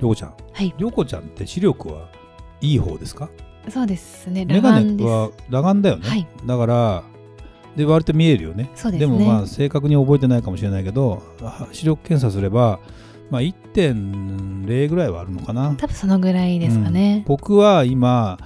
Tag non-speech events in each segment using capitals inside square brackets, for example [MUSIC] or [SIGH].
りょうこちゃん。はい。りょうこちゃんって視力はいい方ですか？そうですね。メガラガンです。ネは裸眼だよね、はい。だからで割と見えるよね。そうですね。もまあ正確に覚えてないかもしれないけどあ視力検査すれば、まあ、1.0ぐらいはあるのかな。多分そのぐらいですかうん。ね、僕は今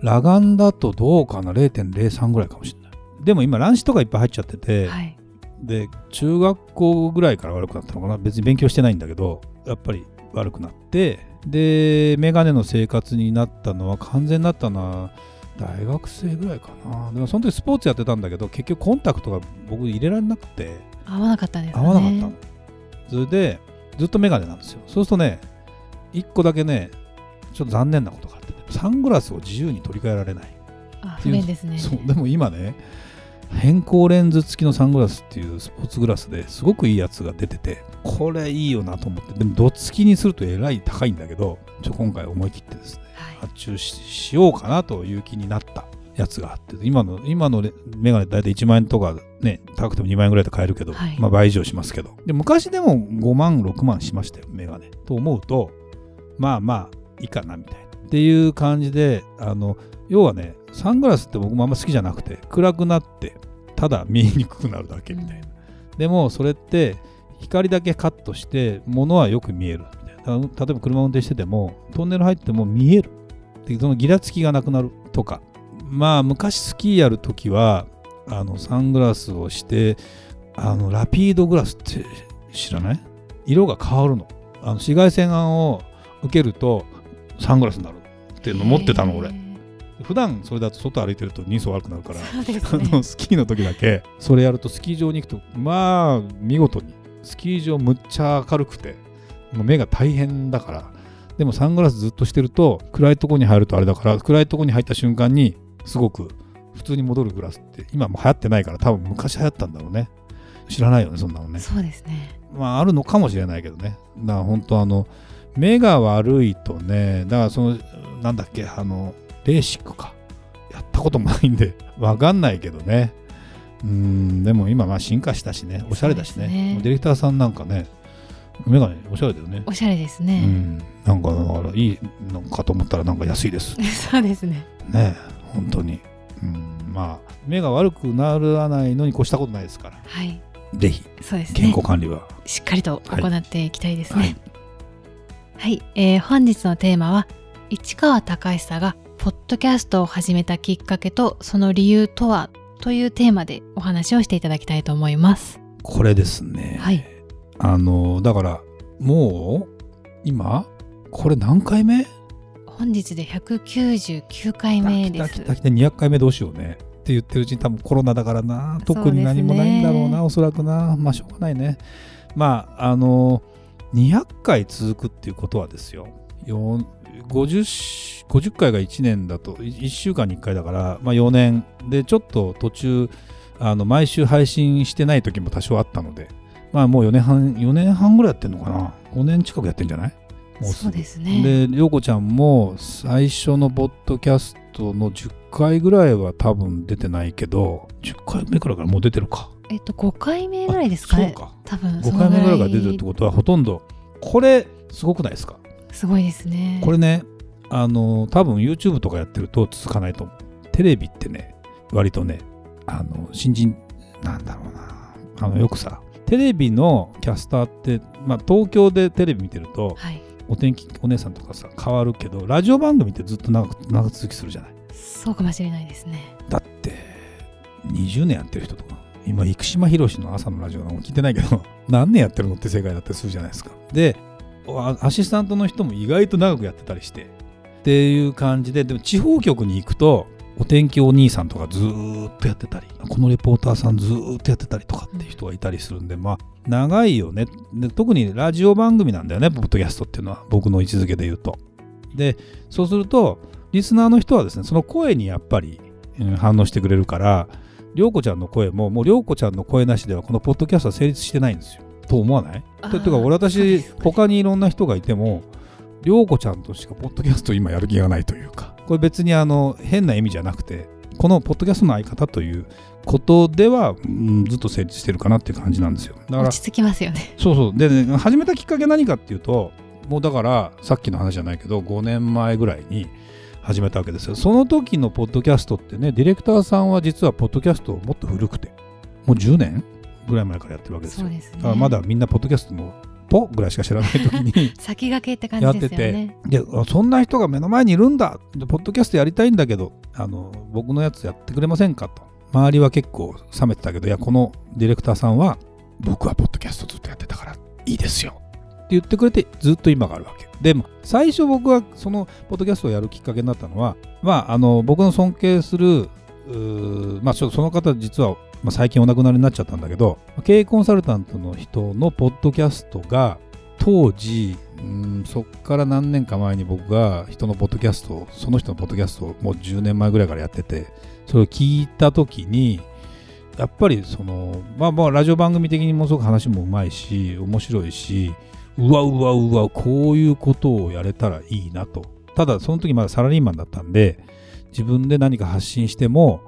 裸眼だとどうかな？0.03ぐらいかもしれない。でも今乱視とかいっぱい入っちゃってて、はい。で中学校ぐらいから悪くなったのかな？別に勉強してないんだけどやっぱり悪くなってでメガネの生活になったのは完全になったのは大学生ぐらいかな。でもその時スポーツやってたんだけど結局コンタクトが僕入れられなくて。合わなかったんですか合ねわなかった。の、それでずっとメガネなんですよ。そうするとね1個だけねちょっと残念なことがあってねサングラスを自由に取り替えられない。あ不便ですね。そうでも今ね変更レンズ付きのサングラスっていうスポーツグラスですごくいいやつが出ててこれいいよなと思って。でもどっつきにするとえらい高いんだけどちょ今回思い切ってですねはい。発注ししようかなという気になったやつがあって今の今のレメガネ大体1万円とかね高くても2万円ぐらいで買えるけど、はい。まあ倍以上しますけど。で昔でも5万6万しましたよメガネ。と思うとまあまあいいかなみたいな。っていう感じであの要はねサングラスって僕もあんま好きじゃなくて暗くなってただ見えにくくなるだけみたいな、でもそれって光だけカットして物はよく見えるみたいな。例えば車運転しててもトンネル入っても見えるでそのギラつきがなくなるとか。まあ昔スキーやるときはあのサングラスをしてあのラピードグラスって知らない？色が変わるの。あの紫外線を受けるとサングラスになるっていうの持ってたの俺。普段それだと外歩いてると人相悪くなるからね。あのスキーの時だけそれやるとスキー場に行くとまあ見事にスキー場むっちゃ明るくてもう目が大変だからでもサングラスずっとしてると暗いとこに入るとあれだから暗いとこに入った瞬間にすごく普通に戻るグラスって今もう流行ってないから多分昔流行ったんだろうね。知らないよねそんなのね。そうですね。まああるのかもしれないけどね。だから本当あの目が悪いとねだからそのなんだっけあのレーシックか。やったこともないんで [LAUGHS] わかんないけどね。うんでも今まあ進化したしね。おしゃれだしね。ね。ディレクターさんなんかねメガネおしゃれだよね。おしゃれですうね、ん。なんかだからいいのかと思ったらなんか安いです。[LAUGHS] そうですね。ね本当に。うんまあ目が悪くならないのに越したことないですから。はい。ぜひそうです健ね康管理は。しっかりと行っていきたいですはい。ねはい、えー本日のテーマは市川隆久がポッドキャストを始めたきっかけとその理由とはというテーマでお話をしていただきたいと思います。これですね。はい。あのだからもう今これ何回目？本日で199回目です。来た来た来た200回目どうしようね。って言ってるうちに多分コロナだからな。特に何もないんだろうな。おそらくな。まあしょうがないね。まああの200回続くっていうことはですよ 50, 50回が1年だと1週間に1回だから、まあ、4年。でちょっと途中あの毎週配信してない時も多少あったのでまあもう4年半4年半ぐらいやってんのかな。5年近くやってんじゃない？もすぐ。そうですね。で涼子ちゃんも最初のポッドキャストの10回ぐらいは多分出てないけど10回目くらいからもう出てるか。えっと5回目ぐらいですかね。そうか。多分5回目ぐらいから出てるってことはほとんどこれすごくないですか？すごいですね。これねあの多分 YouTube とかやってると続かないと思う。テレビってね割とねあの新人なんだろうな。あのよくさテレビのキャスターって、まあ、東京でテレビ見てるとはい。お天気お姉さんとかさ変わるけどラジオ番組ってずっと長く長続きするじゃない？そうかもしれないですね。だって20年やってる人とか今生島博士の朝のラジオなんか聞いてないけど何年やってるのって世界だったりするじゃないですか。であアシスタントの人も意外と長くやってたりして。っていう感じででも地方局に行くとお天気お兄さんとかずっとやってたりこのレポーターさんずっとやってたりとかっていう人がいたりするんでまあ長いよね。で特にラジオ番組なんだよねポッドキャストっていうのは。僕の位置づけで言うと。でそうするとリスナーの人はですねその声にやっぱり、反応してくれるから涼子ちゃんの声ももう涼子ちゃんの声なしではこのポッドキャストは成立してないんですよ。と思わない？というか俺私ですね。他にいろんな人がいても涼子ちゃんとしかポッドキャスト今やる気がないというかこれ別にあの変な意味じゃなくてこのポッドキャストの相方ということでは、うんずっと成立してるかなっていう感じなんですよ。だから落ち着きますよね。そうそう。でね始めたきっかけ何かっていうともうだからさっきの話じゃないけど5年前ぐらいに始めたわけですよ。その時のポッドキャストってねディレクターさんは実はポッドキャストもっと古くてもう10年ぐらい前からやってるわけですよ。そうですね。だまだみんなポッドキャストのポぐらいしか知らない時に [LAUGHS] 先駆けって感じやってですよね。てであそんな人が目の前にいるんだ。でポッドキャストやりたいんだけどあの僕のやつやってくれませんかと。周りは結構冷めてたけどいやこのディレクターさんは僕はポッドキャストずっとやってたからいいですよ。って言ってくれてずっと今があるわけ。でも最初僕はそのポッドキャストをやるきっかけになったのはまああの僕の尊敬するまあちょっとその方実は、まあ、最近お亡くなりになっちゃったんだけど経営コンサルタントの人のポッドキャストが当時うんそっから何年か前に僕が人のポッドキャストその人のポッドキャストをもう10年前ぐらいからやっててそれを聞いた時にやっぱりそのまあまあラジオ番組的にもすごく話もうまいし面白いしうわうわうわこういうことをやれたらいいなと。ただその時まだサラリーマンだったんで自分で何か発信しても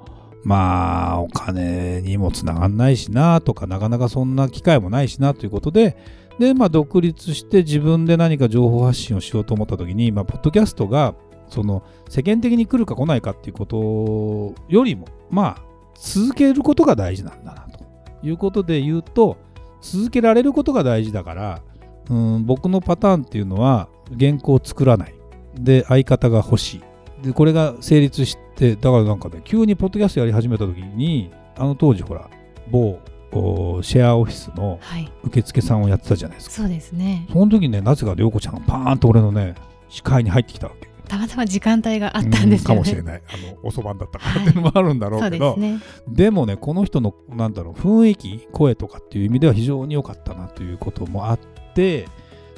まあお金にもつながんないしなとかなかなかそんな機会もないしなということででまあ独立して自分で何か情報発信をしようと思った時にまあポッドキャストがその世間的に来るか来ないかっていうことよりもまあ続けることが大事なんだなということで言うと続けられることが大事だからうん僕のパターンっていうのは原稿を作らない。で相方が欲しい。でこれが成立してだからなんかね急にポッドキャストやり始めた時にあの当時ほら某おシェアオフィスのはい。受付さんをやってたじゃないですか。そうですね。その時ねなぜか涼子ちゃんがパーンと俺のね視界に入ってきたわけ。たまたま時間帯があったんですよね。うんかもしれない。あの遅番だったからっていうのもあるんだろうそうけど、ですね。でもねこの人のなんだろう雰囲気声とかっていう意味では非常に良かったなということもあって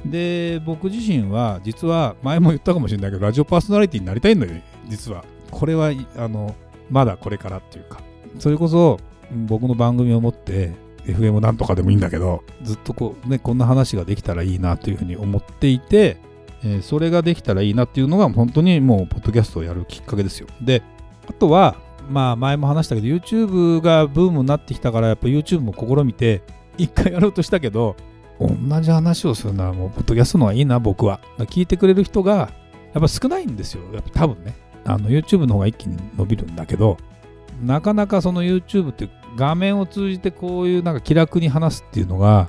で僕自身は実は前も言ったかもしれないけどラジオパーソナリティになりたいのよ実は。これはあのまだこれからっていうか。それこそ僕の番組を持って FM なんとかでもいいんだけどずっとこうねこんな話ができたらいいなというふうに思っていて、えーそれができたらいいなっていうのが本当にもうポッドキャストをやるきっかけですよ。であとはまあ前も話したけど YouTube がブームになってきたからやっぱ YouTube も試みて一回やろうとしたけど同じ話をするのはもうポッドキャストの方がいいな僕は。聞いてくれる人がやっぱ少ないんですよ。やっぱ多分ね。あの YouTube の方が一気に伸びるんだけどなかなかその YouTube って画面を通じてこういうなんか気楽に話すっていうのが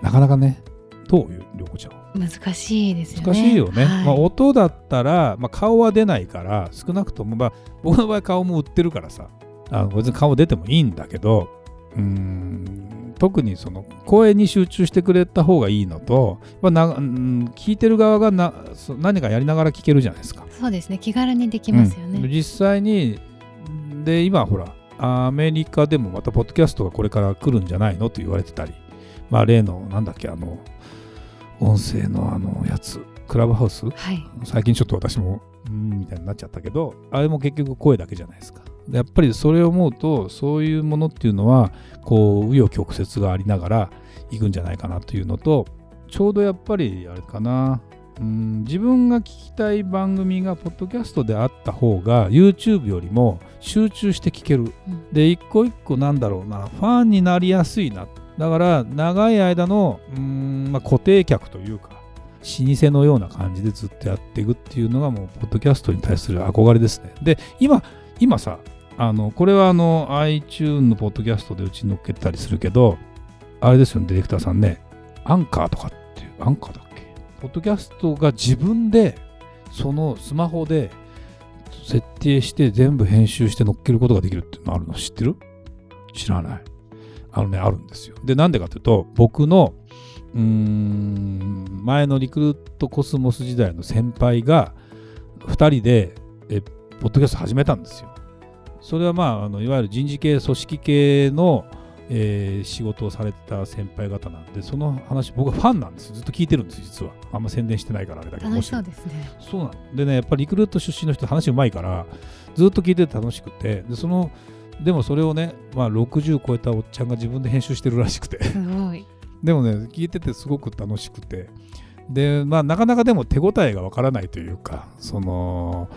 なかなかねどういうりょうこちゃん難しいですよね。難しいよね、はい。まあ、音だったら、まあ、顔は出ないから少なくとも、まあ、僕の場合顔も売ってるからさ。あの別に顔出てもいいんだけどうーん特にその声に集中してくれた方がいいのと、まあなうん聞いてる側がなそ何かやりながら聞けるじゃないですか。そうですね気軽にできますよね、うん。実際にで今ほらアメリカでもまたポッドキャストがこれから来るんじゃないのと言われてたり。まあ例のなんだっけあの音声のあのやつ。クラブハウス？はい。最近ちょっと私もうんみたいになっちゃったけどあれも結局声だけじゃないですか。でやっぱりそれを思うとそういうものっていうのはこう紆余曲折がありながら行くんじゃないかなというのとちょうどやっぱりあれかな。うん自分が聞きたい番組がポッドキャストであった方が YouTube よりも集中して聞ける。うん。で一個一個なんだろうなファンになりやすいな。だから長い間のうーん、まあ、固定客というか老舗のような感じでずっとやっていくっていうのがもうポッドキャストに対する憧れですね。で今今さあのこれはあの iTune のポッドキャストでうちに乗っけたりするけどあれですよねディレクターさんねアンカーとかっていうアンカーだっけ？ポッドキャストが自分でそのスマホで設定して全部編集して乗っけることができるっていうのあるの？知ってる？知らない。あのね、あるんですよ。で、なんでかというと、僕の、うーん、前のリクルートコスモス時代の先輩が、2人で、え、ポポッドキャスト始めたんですよ。それはまああのいわゆる人事系組織系の、えー仕事をされてた先輩方なんでその話僕はファンなんですずっと聞いてるんです実は。あんま宣伝してないからあれだけど。楽しそうですね。そうなのでねやっぱりリクルート出身の人話うまいからずっと聞いてて楽しくて。でそのでもそれをね、まあ、60超えたおっちゃんが自分で編集してるらしくて。すごい。でもね聞いててすごく楽しくて。でまあなかなかでも手応えがわからないというかその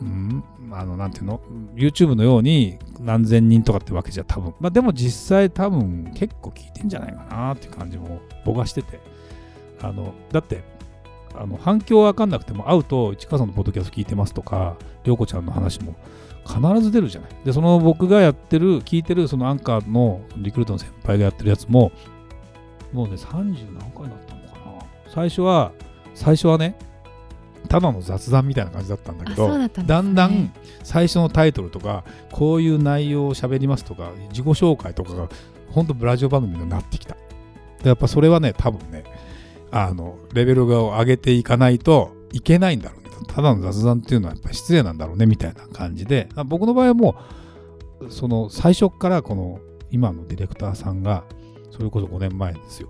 うんあのなんていうの？YouTube のように何千人とかってわけじゃ多分。まあでも実際多分結構聞いてんじゃないかなって感じも僕はしてて。あのだってあの反響わかんなくても会うと市川さんのポッドキャスト聞いてますとか涼子ちゃんの話も必ず出るじゃない。でその僕がやってる聞いてるそのアンカーのリクルートの先輩がやってるやつももうね30何回になったのかな。最初は最初はねただの雑談みたいな感じだったんだけあどだんだんだん最初のタイトルとかこういう内容を喋りますとか自己紹介とかが本当ブラジオ番組になってきた。でやっぱそれはね多分ねあのレベルを上げていかないといけないんだろうね。ただの雑談っていうのはやっぱ失礼なんだろうねみたいな感じで。あ僕の場合はもうその最初からこの今のディレクターさんがそれこそ5年前ですよ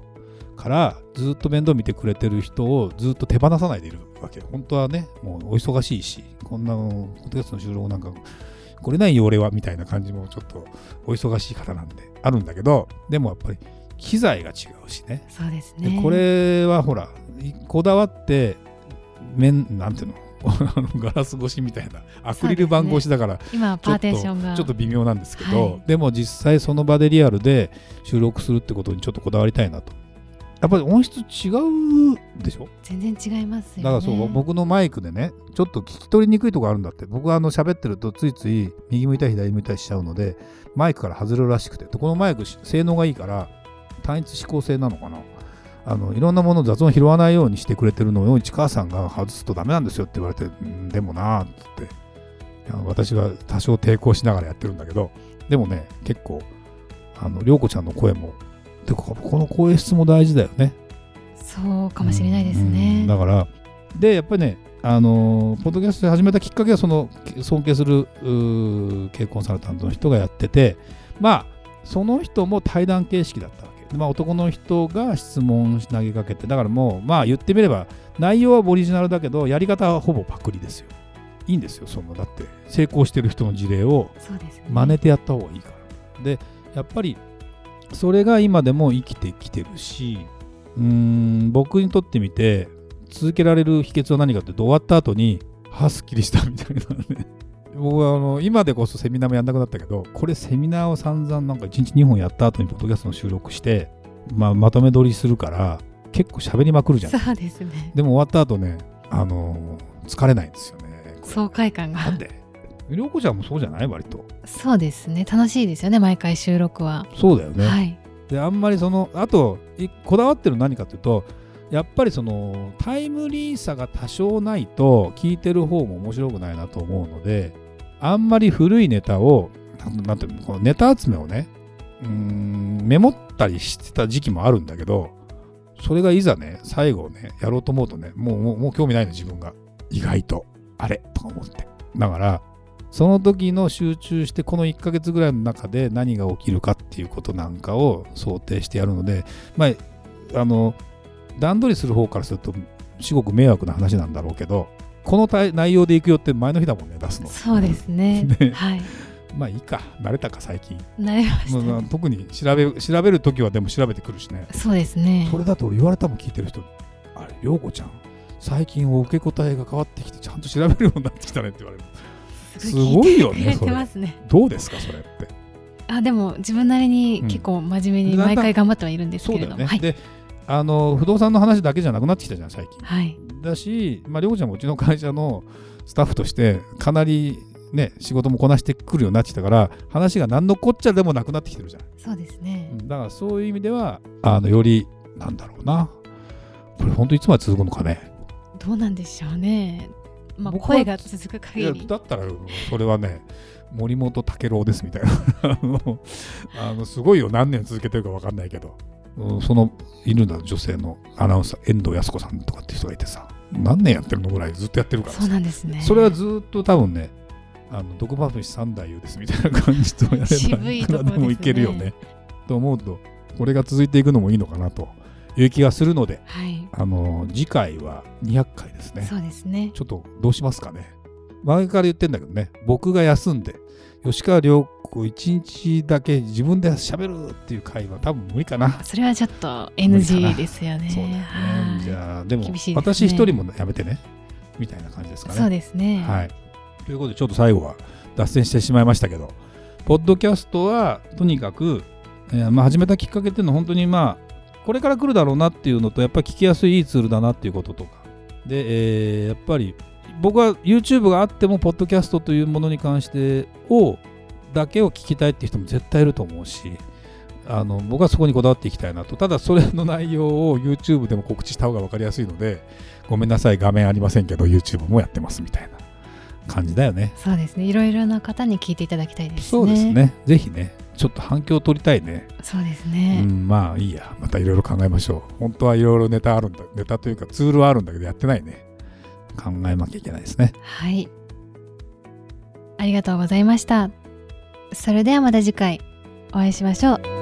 からずっと面倒見てくれてる人をずっと手放さないでいるわけ本当はねもうお忙しいしこんなポッドキャストの収録なんかこれないよ俺はみたいな感じもちょっとお忙しい方なんであるんだけどでもやっぱり機材が違うしね。そうですね。でこれはほらいこだわって面なんていうの？[LAUGHS] ガラス越しみたいなアクリル板越しだから今はパーテーションが。ちょっと微妙なんですけど、はい。でも実際その場でリアルで収録するってことにちょっとこだわりたいなとやっぱり音質違うでしょ？全然違いますよね。だからそう、僕のマイクでねちょっと聞き取りにくいとこあるんだって。僕はあの喋ってるとついつい右向いたり左向いたりしちゃうのでマイクから外れるらしくて。でこのマイク性能がいいから単一指向性なのかな。あのいろんなものを雑音拾わないようにしてくれてるのを市川さんが外すとダメなんですよって言われてんでもなーっつって私は多少抵抗しながらやってるんだけど。でもね結構あの涼子ちゃんの声もてかこの声質も大事だよね。そうかもしれないですうんねだからでやっぱりねあのーポッドキャストで始めたきっかけはその尊敬する経営コンサルタントの人がやっててまあその人も対談形式だったわけ、まあ、男の人が質問投げかけてだからもうまあ言ってみれば内容はオリジナルだけどやり方はほぼパクリですよ。いいんですよそのだって成功してる人の事例をそうですね。真似てやった方がいいから。で、やっぱりそれが今でも生きてきてるし、うーん、僕にとってみて、続けられる秘訣は何かって終わった後に、はあすっきりしたみたいなね。僕はあの今でこそセミナーもやんなくなったけど、これセミナーを散々なんか1日2本やった後にポッドキャストの収録して、まあ、まとめ撮りするから、結構喋りまくるじゃん。そうですねでも終わった後ね、あの疲れないんですよね。爽快感がなんで涼子ちゃんもそうじゃない？割と。そうですね。楽しいですよね毎回収録は、そうだよね。はい。であんまりそのあといこだわってるの何かというとやっぱりそのタイムリーさが多少ないと聞いてる方も面白くないなと思うのであんまり古いネタをなんていうのこのネタ集めをねうーんメモったりしてた時期もあるんだけどそれがいざね最後ねやろうと思うとねもうもうもう興味ないの自分が。意外と。あれ？とか思って。だからその時の集中してこの1ヶ月ぐらいの中で何が起きるかっていうことなんかを想定してやるのでまああの段取りする方からすると至極迷惑な話なんだろうけどこの内容でいくよって前の日だもんね出すの。そうですね。[LAUGHS] ね。はい。まあいいか。慣れたか最近。なりました、まあまあ特に調べ調べる時はでも調べてくるしね。そうですね。それだと俺言われたもん聞いてる人あれ涼子ちゃん最近お受け答えが変わってきてちゃんと調べるようになってきたねって言われるすごいよねね。どうですかそれって。あでも自分なりに結構真面目に毎回頑張ってはいるんですけれども、はい、よね。であの不動産の話だけじゃなくなってきたじゃん最近。はい、だし、まあ、りょうちゃんもうちの会社のスタッフとしてかなりね仕事もこなしてくるようになってきたから話が何のこっちゃでもなくなってきてるじゃん。そうですね、だからそういう意味ではあのよりなんだろうな。これ本当いつまで続くのかね。どうなんでしょうねまあ声が続く限り。だったらそれはね森本武郎ですみたいな。[LAUGHS] あのすごいよ何年続けてるか分かんないけど。うんそのいるんだ女性のアナウンサー遠藤靖子さんとかって人がいてさ。何年やってるのぐらいずっとやってるからさ。そうなんですね。それはずっと多分ねあの毒マムシ三太夫ですみたいな感じとやればいくらでもいけるよね。と思うとこれが続いていくのもいいのかなという気がするのではいあの次回は200回ですね。そうですねちょっとどうしますかね。前から言ってんだけどね僕が休んで吉川良子一日だけ自分で喋るっていう回は多分無理かな。それはちょっと NG ですよねそうだよねはいじゃあでもね私一人もやめてねみたいな感じですかね。そうですねはい。ということで、ちょっと最後は脱線してしまいましたけど、ポッドキャストはとにかく、えーまあ、始めたきっかけっていうのは本当にまあ、これから来るだろうなっていうのと、やっぱり聞きやすいいいツールだなっていうこととか、で、えーやっぱり僕は YouTube があっても、ポッドキャストというものに関してを、だけを聞きたいっていう人も絶対いると思うし、あの僕はそこにこだわっていきたいなと。ただ、それの内容を YouTube でも告知した方が分かりやすいので、ごめんなさい、画面ありませんけど、YouTube もやってますみたいな感じだよね。そうですねいろいろな方に聞いていただきたいですねそうですね。ぜひね、ちょっと反響を取りたいね。そうですうね、ん、まあいいや。またいろいろ考えましょう。本当はいろいろネタあるんだ。ネタというかツールはあるんだけど、やってないね。考えなきゃいけないですね。はいありがとうございましたそれではまた次回お会いしましょう